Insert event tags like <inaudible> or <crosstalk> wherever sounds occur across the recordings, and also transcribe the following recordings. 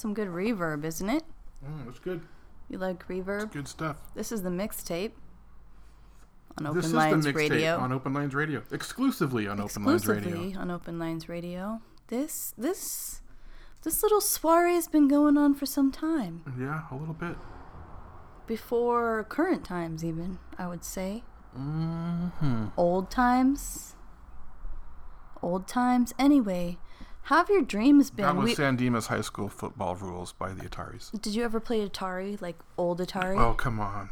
some good reverb, isn't it? Mm, that's good. You like reverb? It's Good stuff. This is the mixtape on Open this is Lines the mixtape Radio. on Open Lines Radio, exclusively on Open Lines exclusively Radio. on Open Lines Radio. This this this little soiree has been going on for some time. Yeah, a little bit. Before current times even, I would say. Mm-hmm. Old times. Old times. Anyway, how have your dreams been? That was We- San Dimas High School football rules by the Ataris. Did you ever play Atari, like old Atari? Oh come on.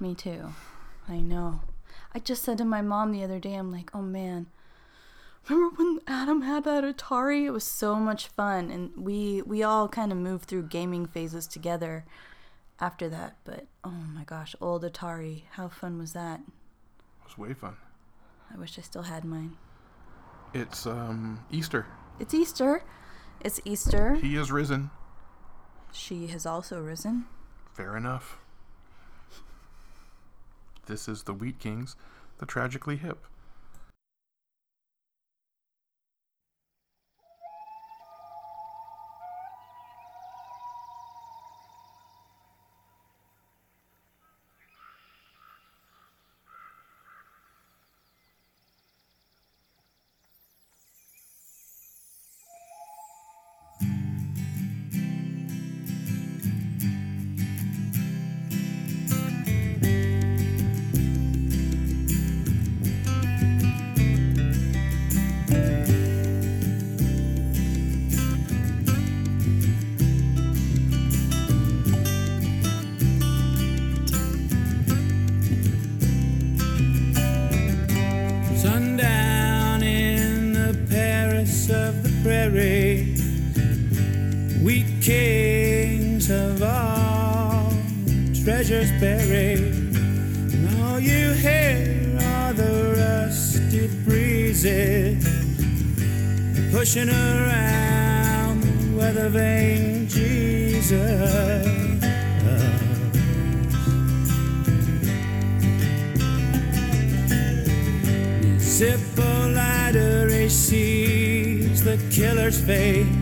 Me too. I know. I just said to my mom the other day, I'm like, oh man, remember when Adam had that Atari? It was so much fun, and we we all kind of moved through gaming phases together after that. But oh my gosh, old Atari, how fun was that? It was way fun. I wish I still had mine. It's um Easter. It's Easter. It's Easter. He is risen. She has also risen. Fair enough. This is the Wheat Kings, the tragically hip. Pushing around the weather vane Jesus. Zippo lighter AC the killer's fate.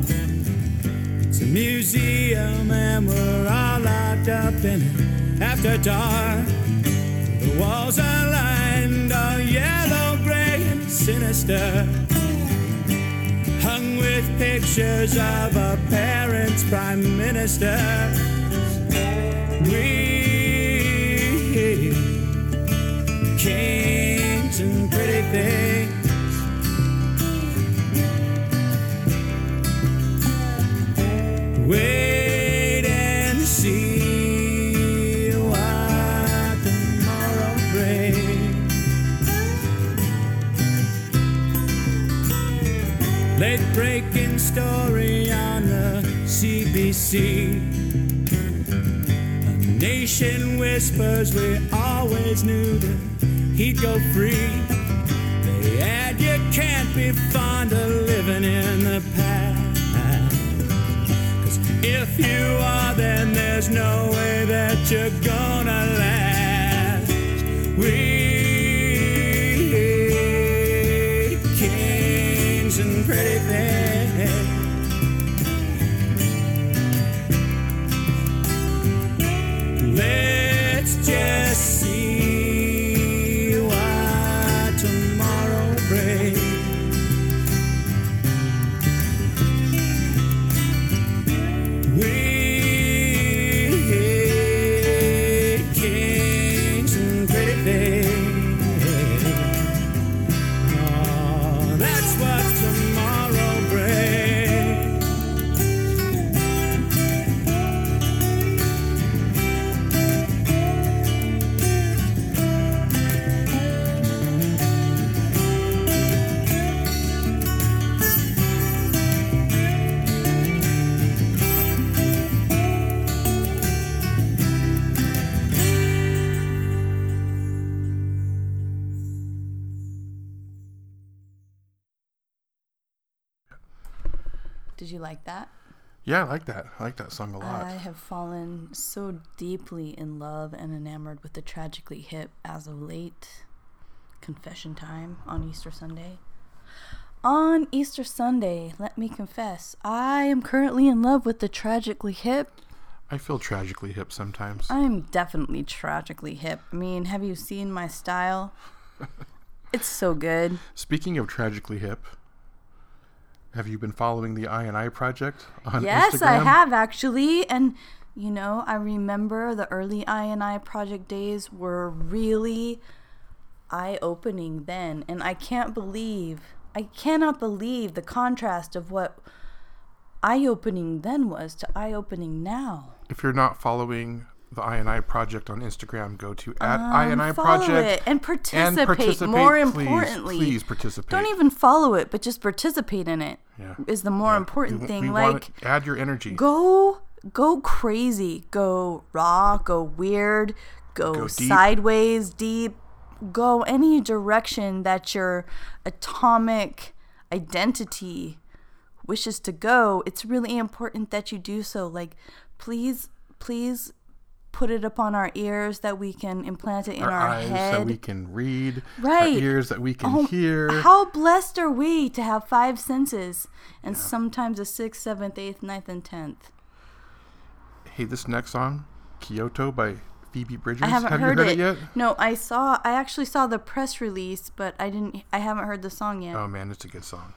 It's a museum and we're all locked up in it after dark. The walls are lined all yellow, gray, and sinister. Hung with pictures of our parents' prime minister. We kings and pretty things. Wait and see what tomorrow brings. Late breaking story on the CBC. A nation whispers we always knew that he'd go free. They add you can't be fond of living in the past. You are, then there's no way that you're gonna last. We kings and pretty things. You like that? Yeah, I like that. I like that song a lot. I have fallen so deeply in love and enamored with the tragically hip as of late. Confession time on Easter Sunday. On Easter Sunday, let me confess, I am currently in love with the tragically hip. I feel tragically hip sometimes. I'm definitely tragically hip. I mean, have you seen my style? <laughs> It's so good. Speaking of tragically hip, have you been following the I and I project on Yes, Instagram? Yes, I have actually. And you know, I remember the early I and I project days were really eye-opening then, and I can't believe I cannot believe the contrast of what eye-opening then was to eye-opening now. If you're not following the I and I project on Instagram, go to at Um, follow project it and participate, more Please, importantly. please participate. Don't even follow it, but just participate in it. Yeah. Is the more Yeah. important We- thing. we like add your energy. go go crazy go raw go weird go, Go deep. sideways deep go any direction that your atomic identity wishes to go it's really important that you do so like please please put it upon our ears that we can implant it in our, our, eyes head that we can read, Right. our ears that we can Oh, hear. How blessed are we to have five senses and sometimes a sixth, seventh, eighth, ninth, and tenth. Hey, this next song, Kyoto by Phoebe Bridges. I haven't Have heard, you heard it. it, yet? No, I saw. I actually saw the press release, but I didn't. I haven't heard the song yet. Oh man, it's a good song.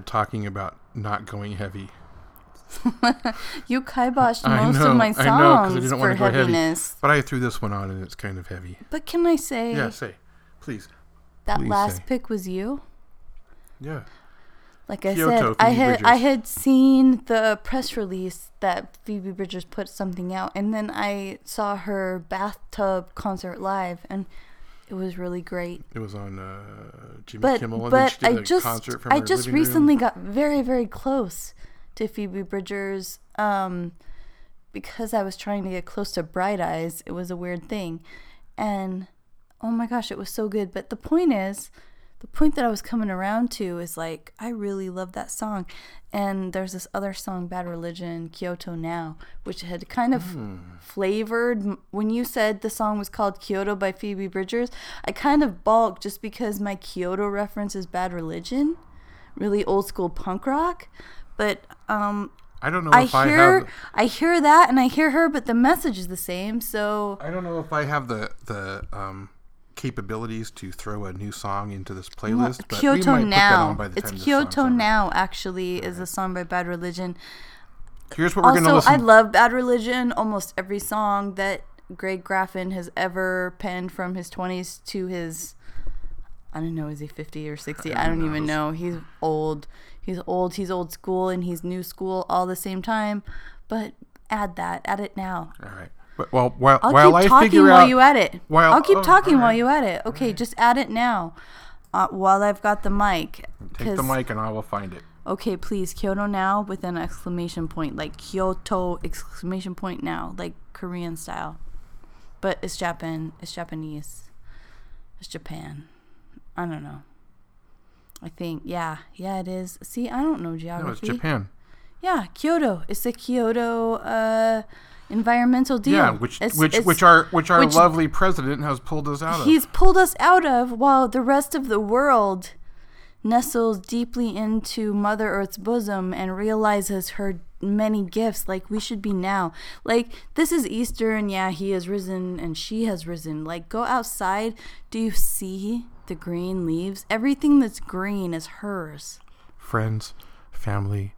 Talking about not going heavy. <laughs> You kiboshed most know, of my I know, I songs didn't for go heavy. heaviness. But I threw this one on and it's kind of heavy. But can I say Yeah, say. Please. that please last say. pick was you? Yeah. Like I Kyoto, said, I had I had seen the press release that Phoebe Bridgers put something out, and then I saw her bathtub concert live, and it was really great. It was on uh, Jimmy But Kimmel and but I just I just living room. recently got very very close to Phoebe Bridgers, um, because I was trying to get close to Bright Eyes. It was a weird thing, and oh my gosh, it was so good. But the point is, the point that I was coming around to is like I really love that song, and there's this other song, Bad Religion, Kyoto Now, which had kind of Hmm. flavored. When you said the song was called Kyoto by Phoebe Bridgers, I kind of balked just because my Kyoto reference is Bad Religion, really old school punk rock. But um, I don't know I if I hear have I hear that and I hear her, but the message is the same. So I don't know if I have the the um, capabilities to throw a new song into this playlist, but we Kyoto might put that Now. on by the It's Kyoto. Now. Actually, is a song by Bad Religion. Here's what we're gonna Also, listen. I love Bad Religion. Almost every song that Greg Graffin has ever penned from his 20s to his, I don't know, is he 50 or 60? I don't even know. He's old. He's old. He's old school and he's new school all the same time. But add that. Add it now. All right. But well, while I'll while keep I talking while out you add it. while- I'll keep oh, talking while you add it. Okay, just add it now. Uh, while I've got the mic. take the mic and I will find it. Okay, please, Kyoto now with an exclamation point, like Kyoto exclamation point now, like Korean style. But it's Japan. It's Japanese. It's Japan. I don't know. I think yeah, yeah, it is. See, I don't know geography. No, it's. Japan. Yeah, Kyoto. It's the Kyoto uh, environmental deal. Yeah, which It's- which it's- which our which our which- lovely president has pulled us out of. he's pulled us out of while the rest of the world nestles deeply into Mother Earth's bosom and realizes her many gifts like we should be now. Like this is Easter and yeah, he has risen and she has risen. Like go outside, do you see the green leaves? Everything that's green is hers. Friends, family,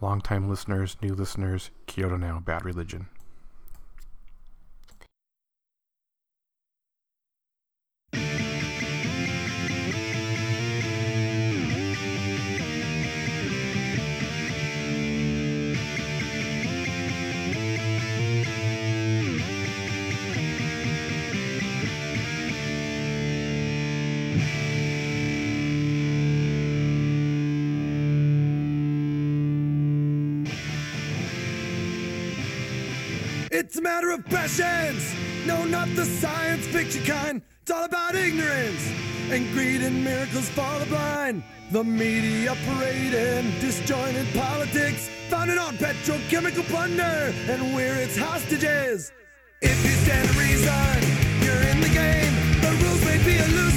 longtime listeners, new listeners, Kyoto now, bad religion. It's a matter of passions. No, not the science fiction kind. It's all about ignorance and greed and miracles for the blind. The media parading disjointed politics, founded on petrochemical plunder, and we're its hostages. If you stand to reason, you're in the game. The rules may be elusive,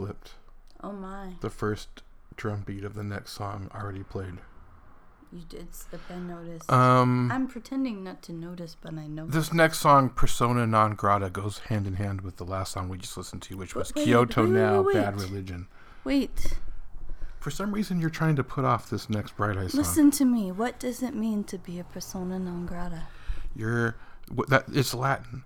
slipped. Oh my. The first drum beat of the next song already played. You did slip, I noticed. Um, I'm pretending not to notice, but I know. this next song, Persona Non Grata, goes hand in hand with the last song we just listened to, which was Wait, Kyoto wait, wait, Now, wait, Bad. Religion. Wait, For some reason, you're trying to put off this next Bright Eye song. listen to me. What does it mean to be a persona non grata? You're that it's Latin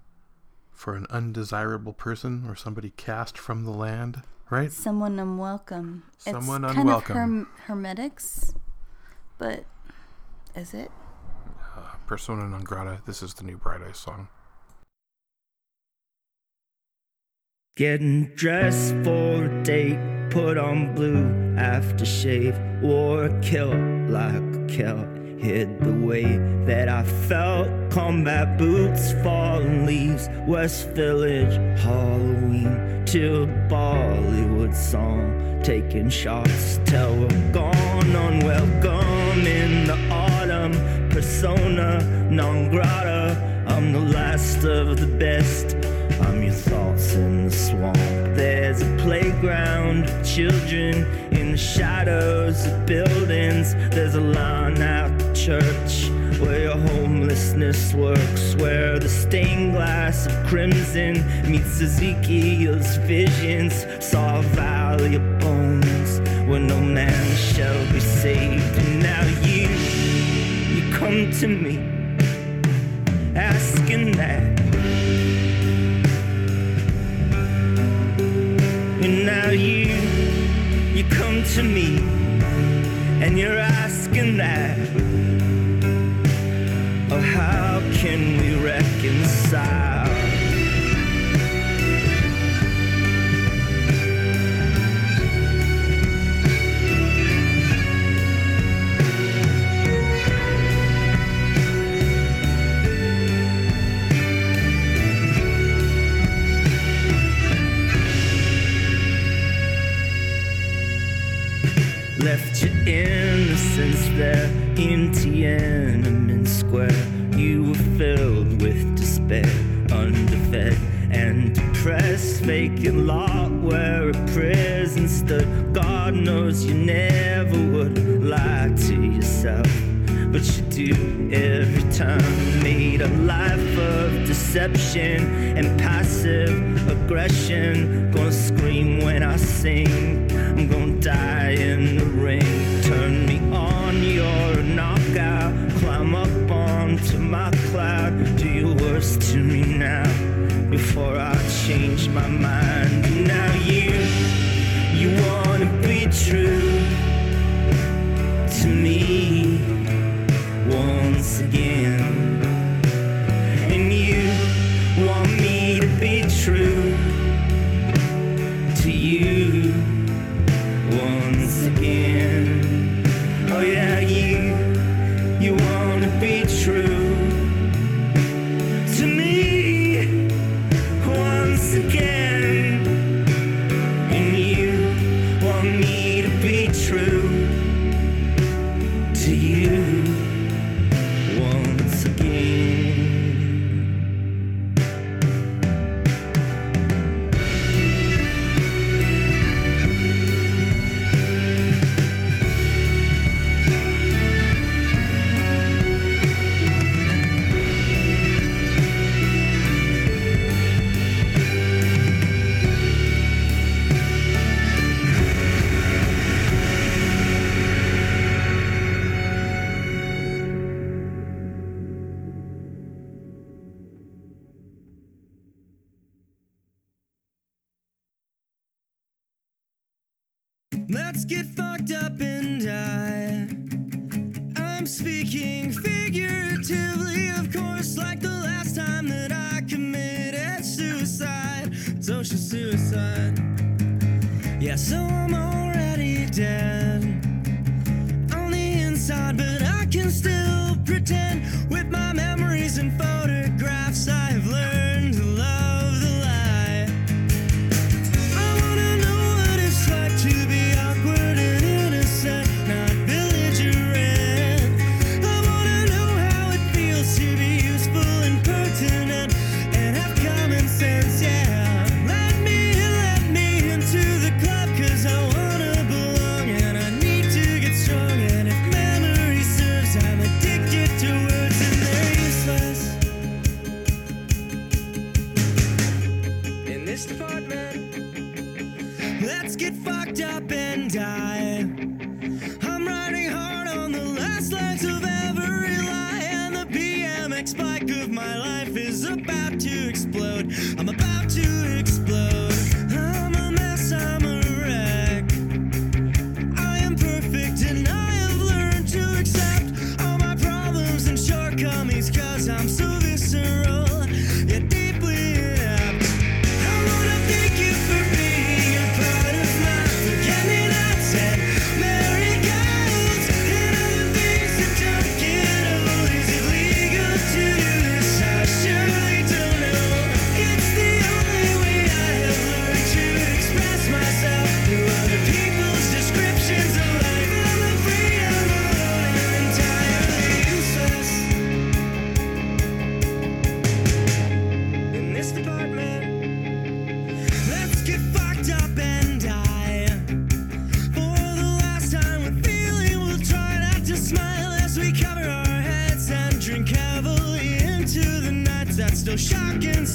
for an undesirable person or somebody cast from the land, right? Someone unwelcome. Someone it's kind unwelcome. of herm- hermetics, but is it? Uh, Persona non grata. This is the new Bright Eyes song. Getting dressed for a date, put on blue aftershave, wore a kilt like a Celt, hid the way that I felt. Combat boots, fallen leaves, West Village, Halloween, till Bollywood song, taking shots till we're gone, unwelcome in the autumn, persona non grata. I'm the last of the best. I'm your thoughts in the swamp. There's a playground of children in the shadows of buildings. There's a line out the church where your homelessness works. Where the stained glass of crimson meets Ezekiel's visions. Saw a valley of bones where no man shall be saved. And now you, you come to me asking that. And now you, you come to me and you're asking that. Oh, how can we reconcile? Left your innocence there in Tiananmen Square. You were filled with despair, underfed and depressed. Vacant lot where a prison stood. God knows you never would lie to yourself. But you do every time. Made a life of deception and passive aggression. Gonna scream when I sing. My mind. Now you, you wanna be true BMX bike of my life is about to explode. I'm about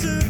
shock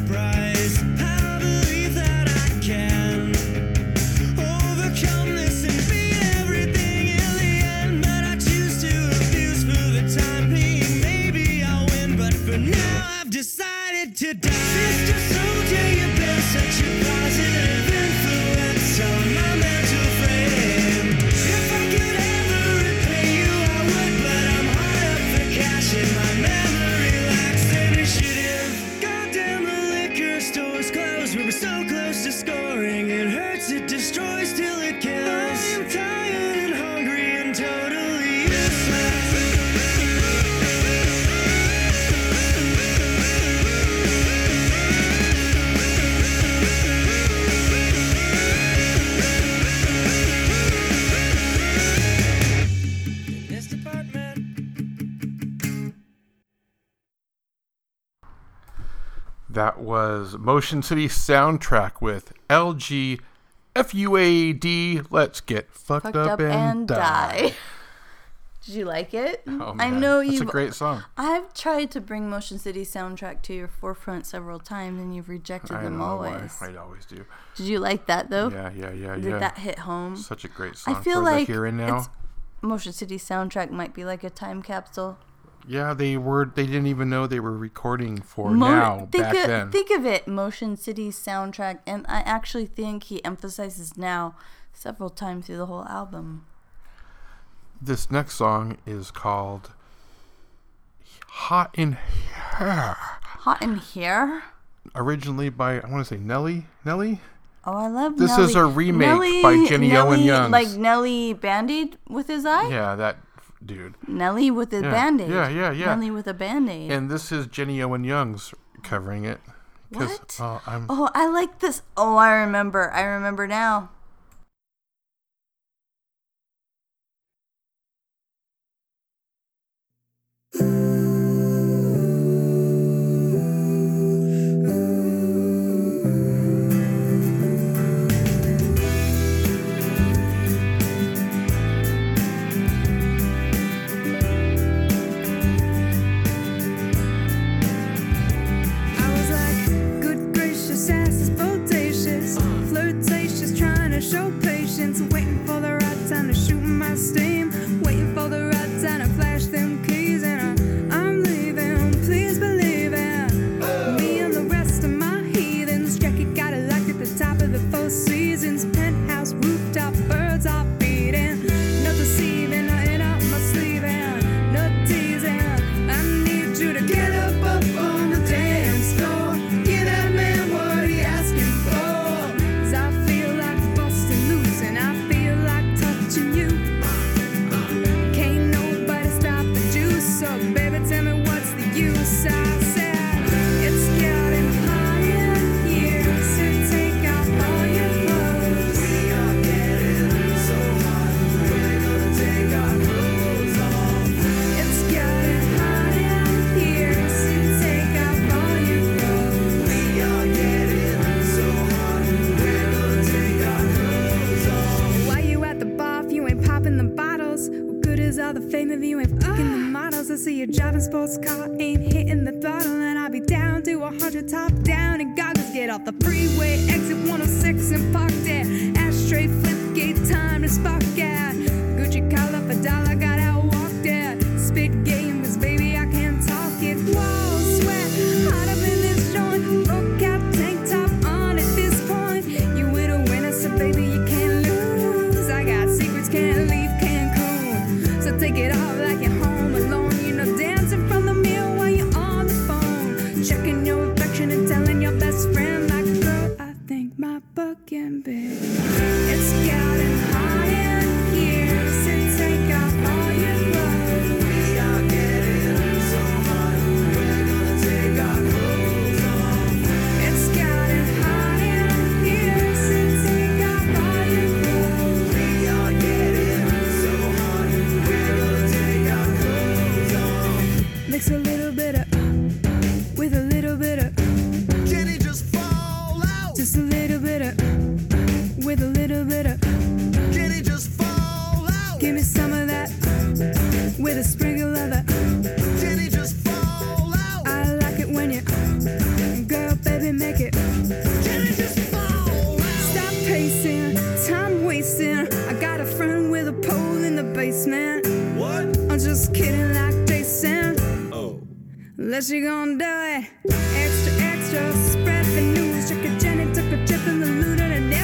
was Motion City soundtrack with LG FUAD. Let's get fucked, Fucked up and die. <laughs> Did you like it? Oh, I know you. It's a great song. I've tried to bring Motion City soundtrack to your forefront several times, and you've rejected I them always. why. I always do. Did you like that though? Yeah, yeah, yeah, Did yeah. that hit home? Such a great song. I feel like here and now. it's- Motion City soundtrack might be like a time capsule. Yeah, they were. They didn't even know they were recording for Mo- now. think back of, then. Think of it, Motion City soundtrack, and I actually think he emphasizes now several times through the whole album. This next song is called "Hot in Here." Hot in here. Originally by I want to say Nelly. Nelly. Oh, I love. This Nelly. is a remake Nelly, by Jenny Owen Nelly, Youngs. Like Nelly Band-Aid with his eye. Yeah, that dude. Nelly with a Yeah, band-aid. yeah, yeah, yeah. Nelly with a band-aid. And this is Jenny Owen Youngs covering it. What? Uh, I'm, oh, I like this. Oh, I remember. I remember now. Show patience, waiting for the right time to shoot basement. What? I'm just kidding, like Jason. Oh. Unless you're gonna die. Extra, extra, spread the news. Check a Jenny, took a trip in the loot and a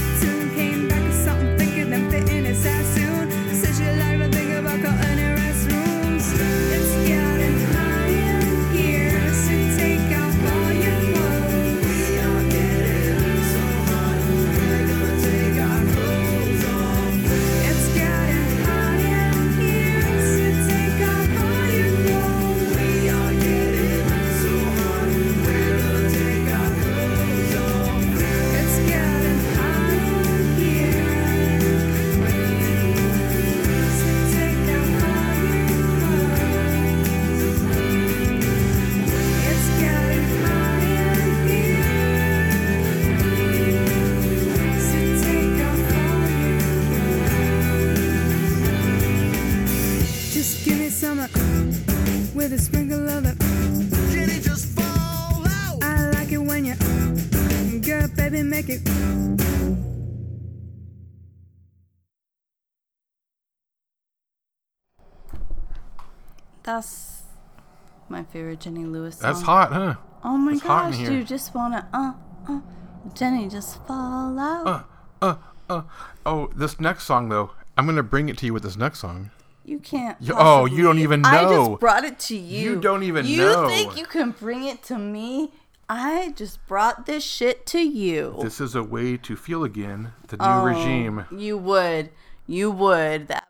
make it. That's my favorite Jenny Lewis song. That's hot, huh? Oh my That's gosh, you just wanna uh uh Jenny just fall out. Uh uh uh oh, this next song though, I'm gonna bring it to you with this next song. You can't. Oh, you don't even know. I just brought it to you. You don't even you know. You think you can bring it to me? I just brought this shit to you. This is a way to feel again the new oh, regime. You would. You would. That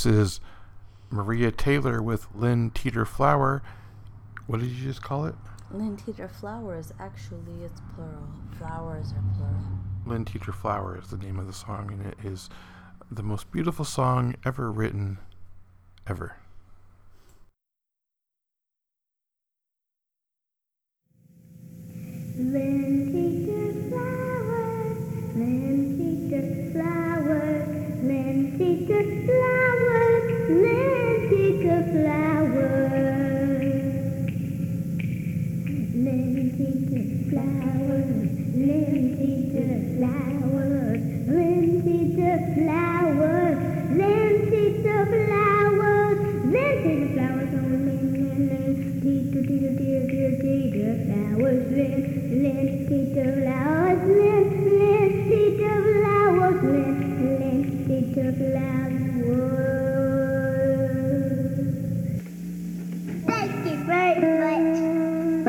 This is Maria Taylor with Lynn Teeter Flower. What did you just call it? Lynn Teeter Flowers, actually, it's plural. Flowers are plural. Lynn Teeter Flower is the name of the song, and it is the most beautiful song ever written, ever. Linty Lin, Tito, flowers, Lin, Lin, Tito, flowers, Lin, Lin, Tito, flowers. Thank you very much.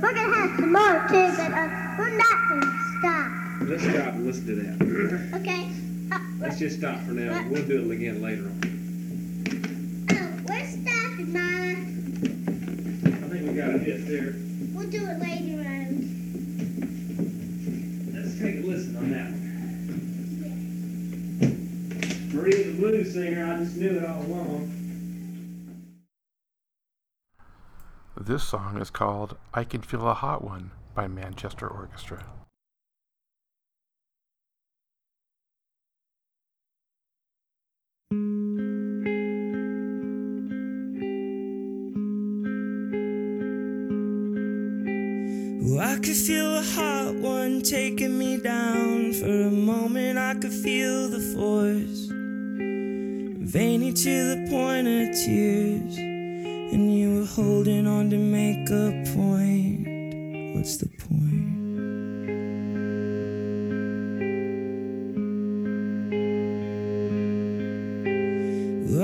We're gonna have some more too, but uh, we're not gonna stop. Let's stop and listen to that. Okay? Uh, Let's just stop for now. We'll do it again later on. oh, we're stopping, Mama. I think we got a hit there. We'll do it later singer, I just knew it all along. This song is called I Can Feel a Hot One by Manchester Orchestra. I could feel a hot one taking me down. For a moment, I could feel the force. Veiny to the point of tears. And you were holding on to make a point. What's the point?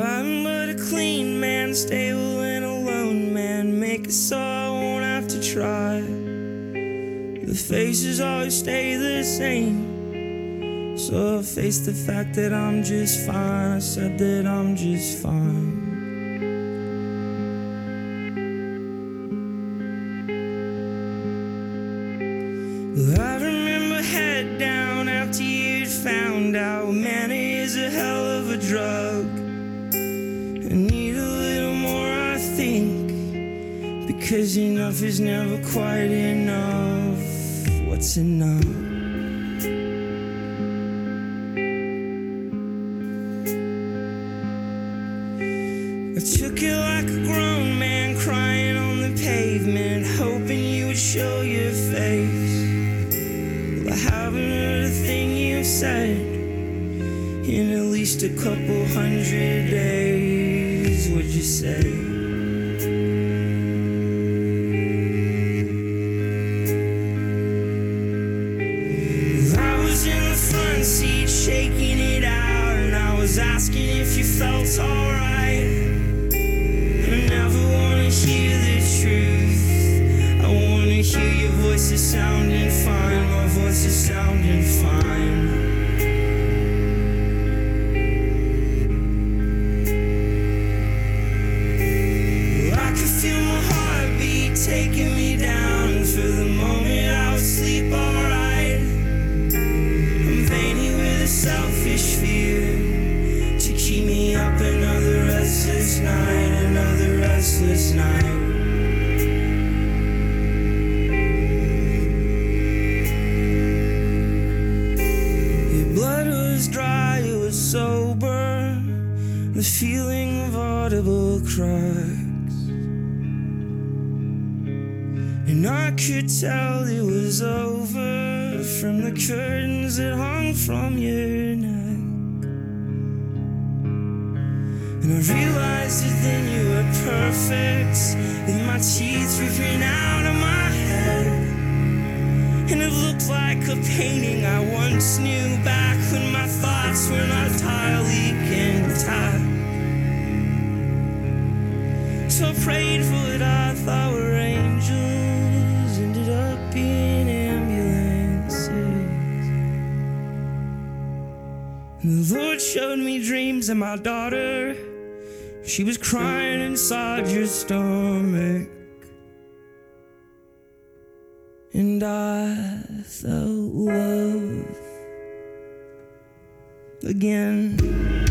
I'm but a clean man, stable and alone man. Make it so I won't have to try. The faces always stay the same. So I face the fact that I'm just fine. I said that I'm just fine. Well, I remember head down after you'd found out man is a hell of a drug. I need a little more, I think. Because enough is never quite enough. What's enough? 困倦 And I could tell it was over from the curtains that hung from your neck. And I realized that then you were perfect, with my teeth ripping out of my head. And it looked like a painting I once knew back when my thoughts were not entirely intact. So I prayed for what I thought The Lord showed me dreams and my daughter. She was crying inside your stomach. And I felt love again.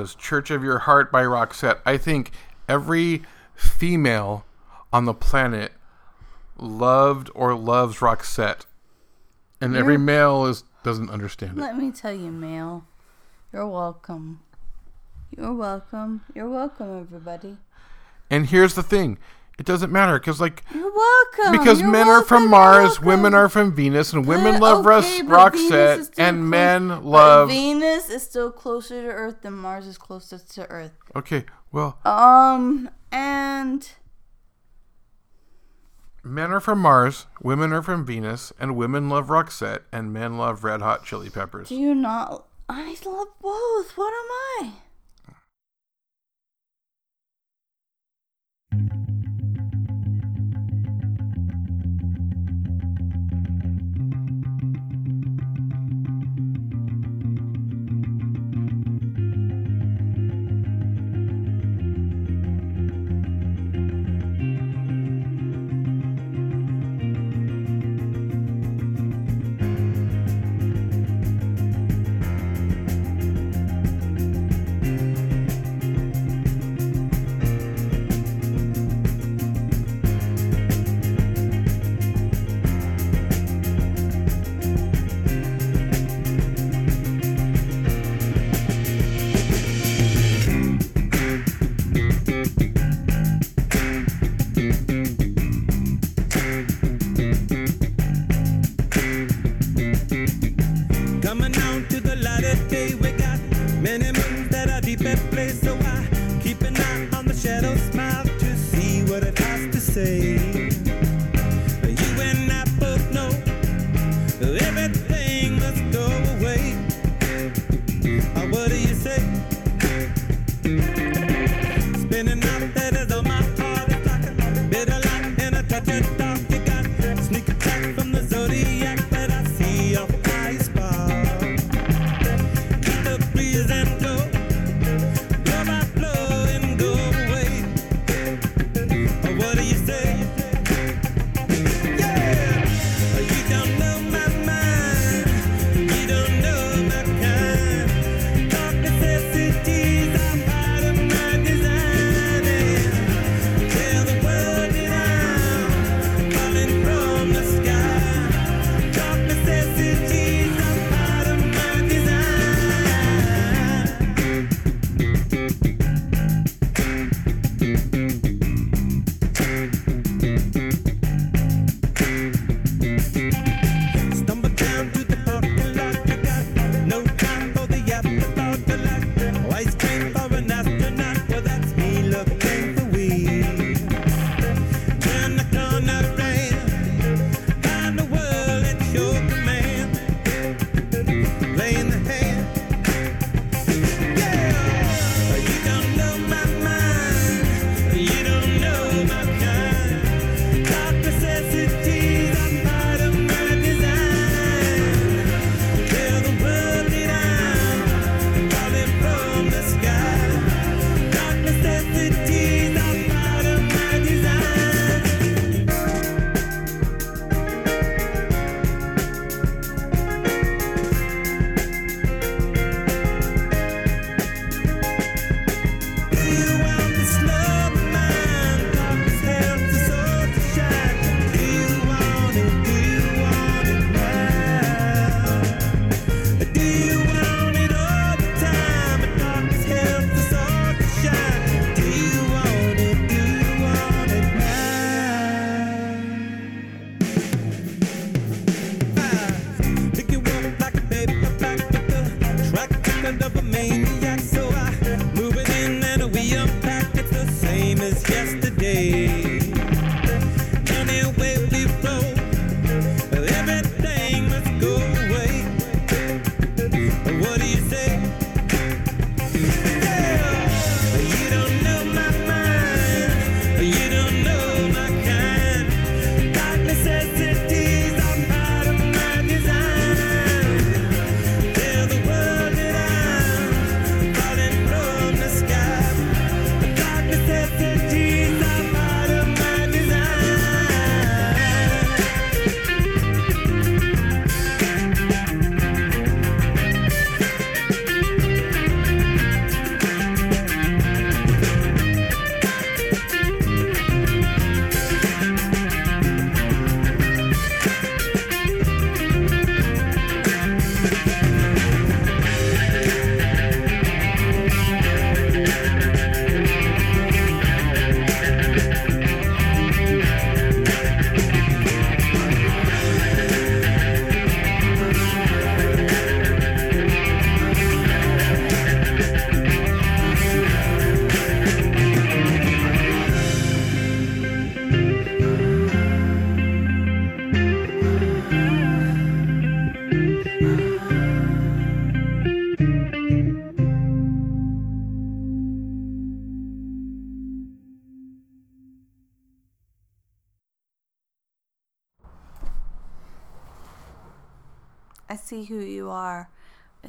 was Church of Your Heart by Roxette. I think every female on the planet loved or loves Roxette. And You're, every male is doesn't understand let it. Let me tell you, male. You're welcome. You're welcome. You're welcome, everybody. And here's the thing. It doesn't matter because, like, you're welcome. Because you're men welcome, are from Mars, women are from Venus, and women but, love okay, rock and close, men love Venus is still closer to Earth than Mars is closest to Earth. Okay, well, um, and men are from Mars, women are from Venus, and women love Roxette, and men love Red Hot Chili Peppers. Do you not? I love both. What am I?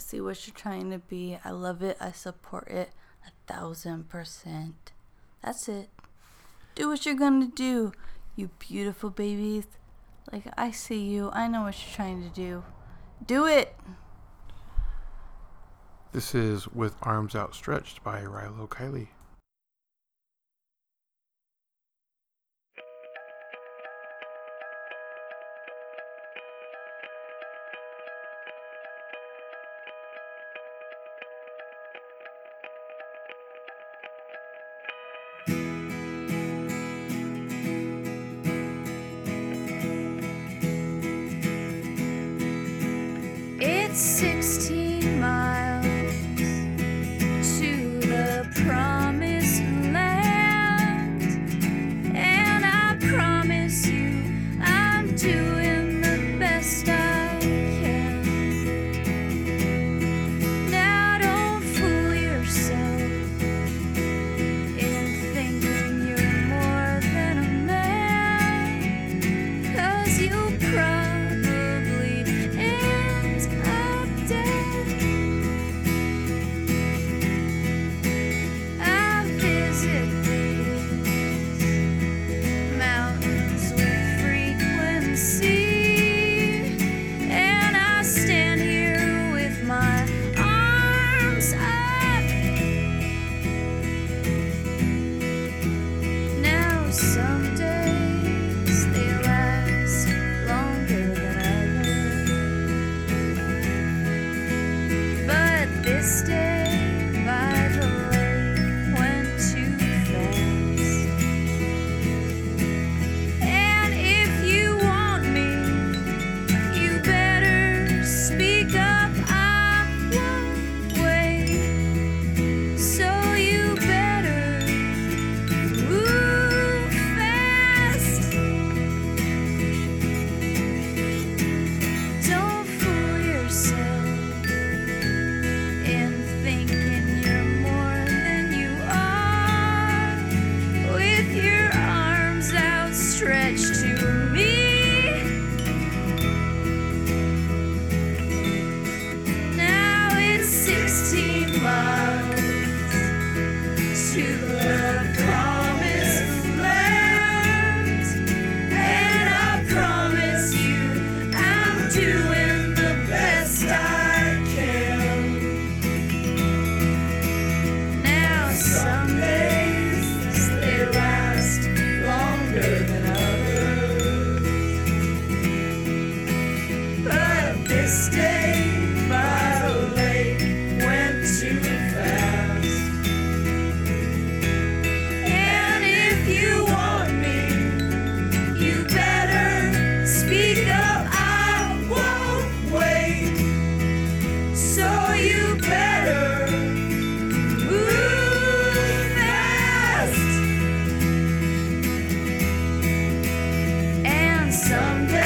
See what you're trying to be. I love it. I support it a thousand percent. That's it. Do what you're gonna do, you beautiful babies. Like, I see you. I know what you're trying to do. Do it! This is With Arms Outstretched by Rilo Kiley. And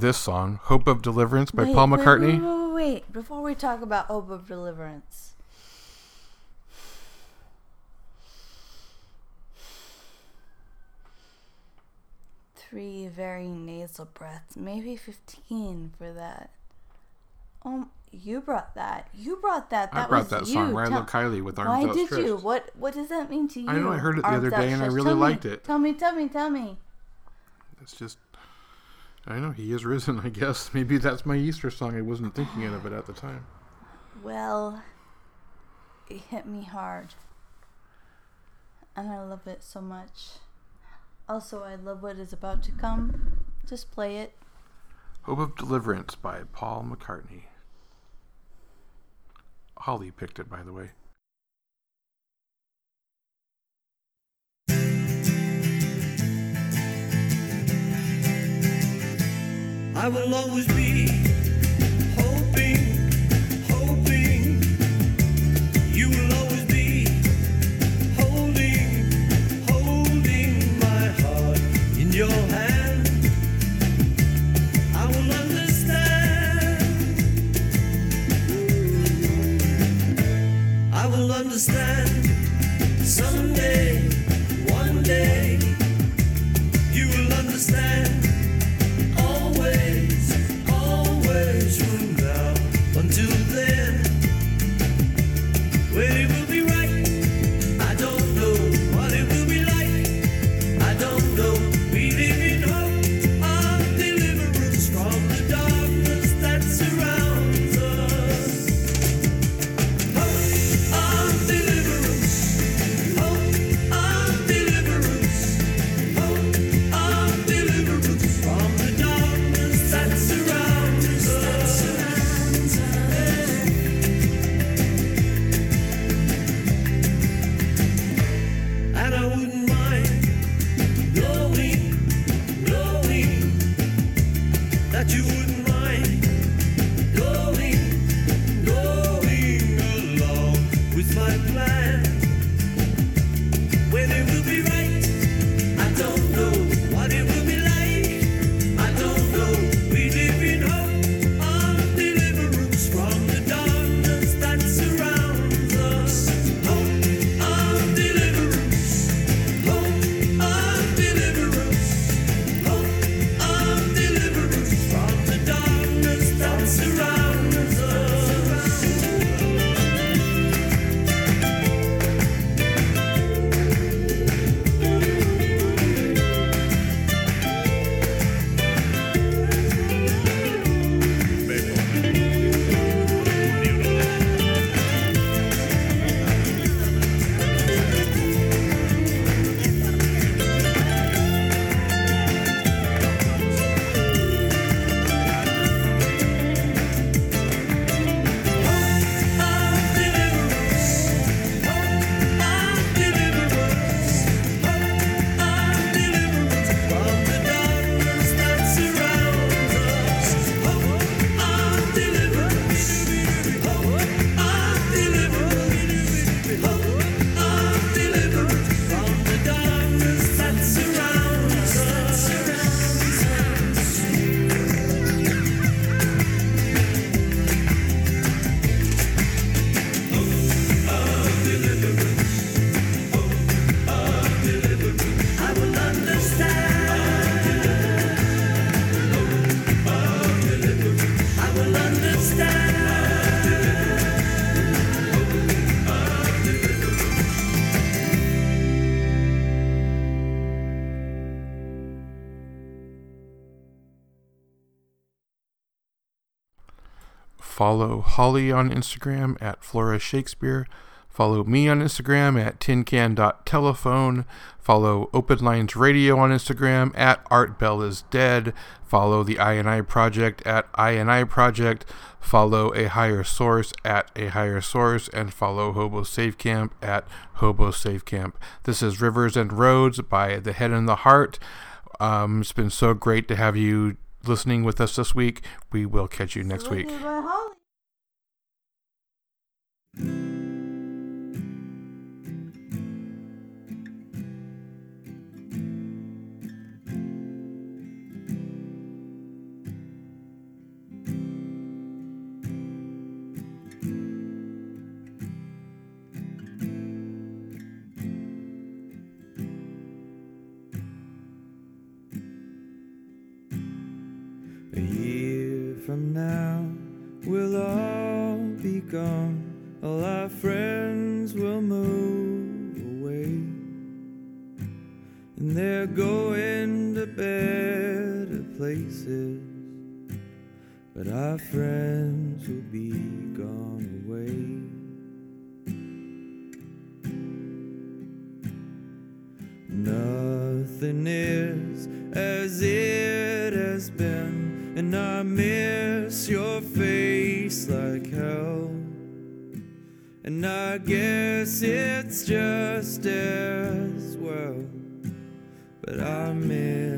this song, Hope of Deliverance by Wait, Paul McCartney. Wait, wait, wait. Before we talk about Hope of Deliverance. Three very nasal breaths, maybe 15 for that. Um, you brought that. You brought that. I That brought was that you. song, Tell- Rilo Kiley, with Arms Why did you? What What does that mean to you? I know, I heard it the Arms other day and I really Tell me. liked it. Tell me, tell me, tell me. It's just, I know he is risen. I guess <laughs> maybe that's my Easter song. I wasn't thinking of it at the time. Well, it hit me hard. And I love it so much. Also, I love what is about to come. Just play it. Hope of Deliverance by Paul McCartney. Holly picked it, by the way. I will always be hoping, hoping. You will always be holding, holding my heart in your hand. I will understand. I will understand someday, one day. You will understand Follow Holly on Instagram at Flora Shakespeare. Follow me on Instagram at tincan.telephone. Follow Open Lines Radio on Instagram at Art Bell is Dead. Follow the INI Project at INI Project. Follow A Higher Source at A Higher Source. And follow Hobo Safe Camp at Hobo Safe Camp. This is Rivers and Roads by The Head and the Heart. Um, it's been so great to have you listening with us this week. We will catch you next week. Now, we'll all be gone. All our friends will move away. And they're going to better places. But our friends will be gone away. Nothing is as it And I guess it's just as well, but I miss.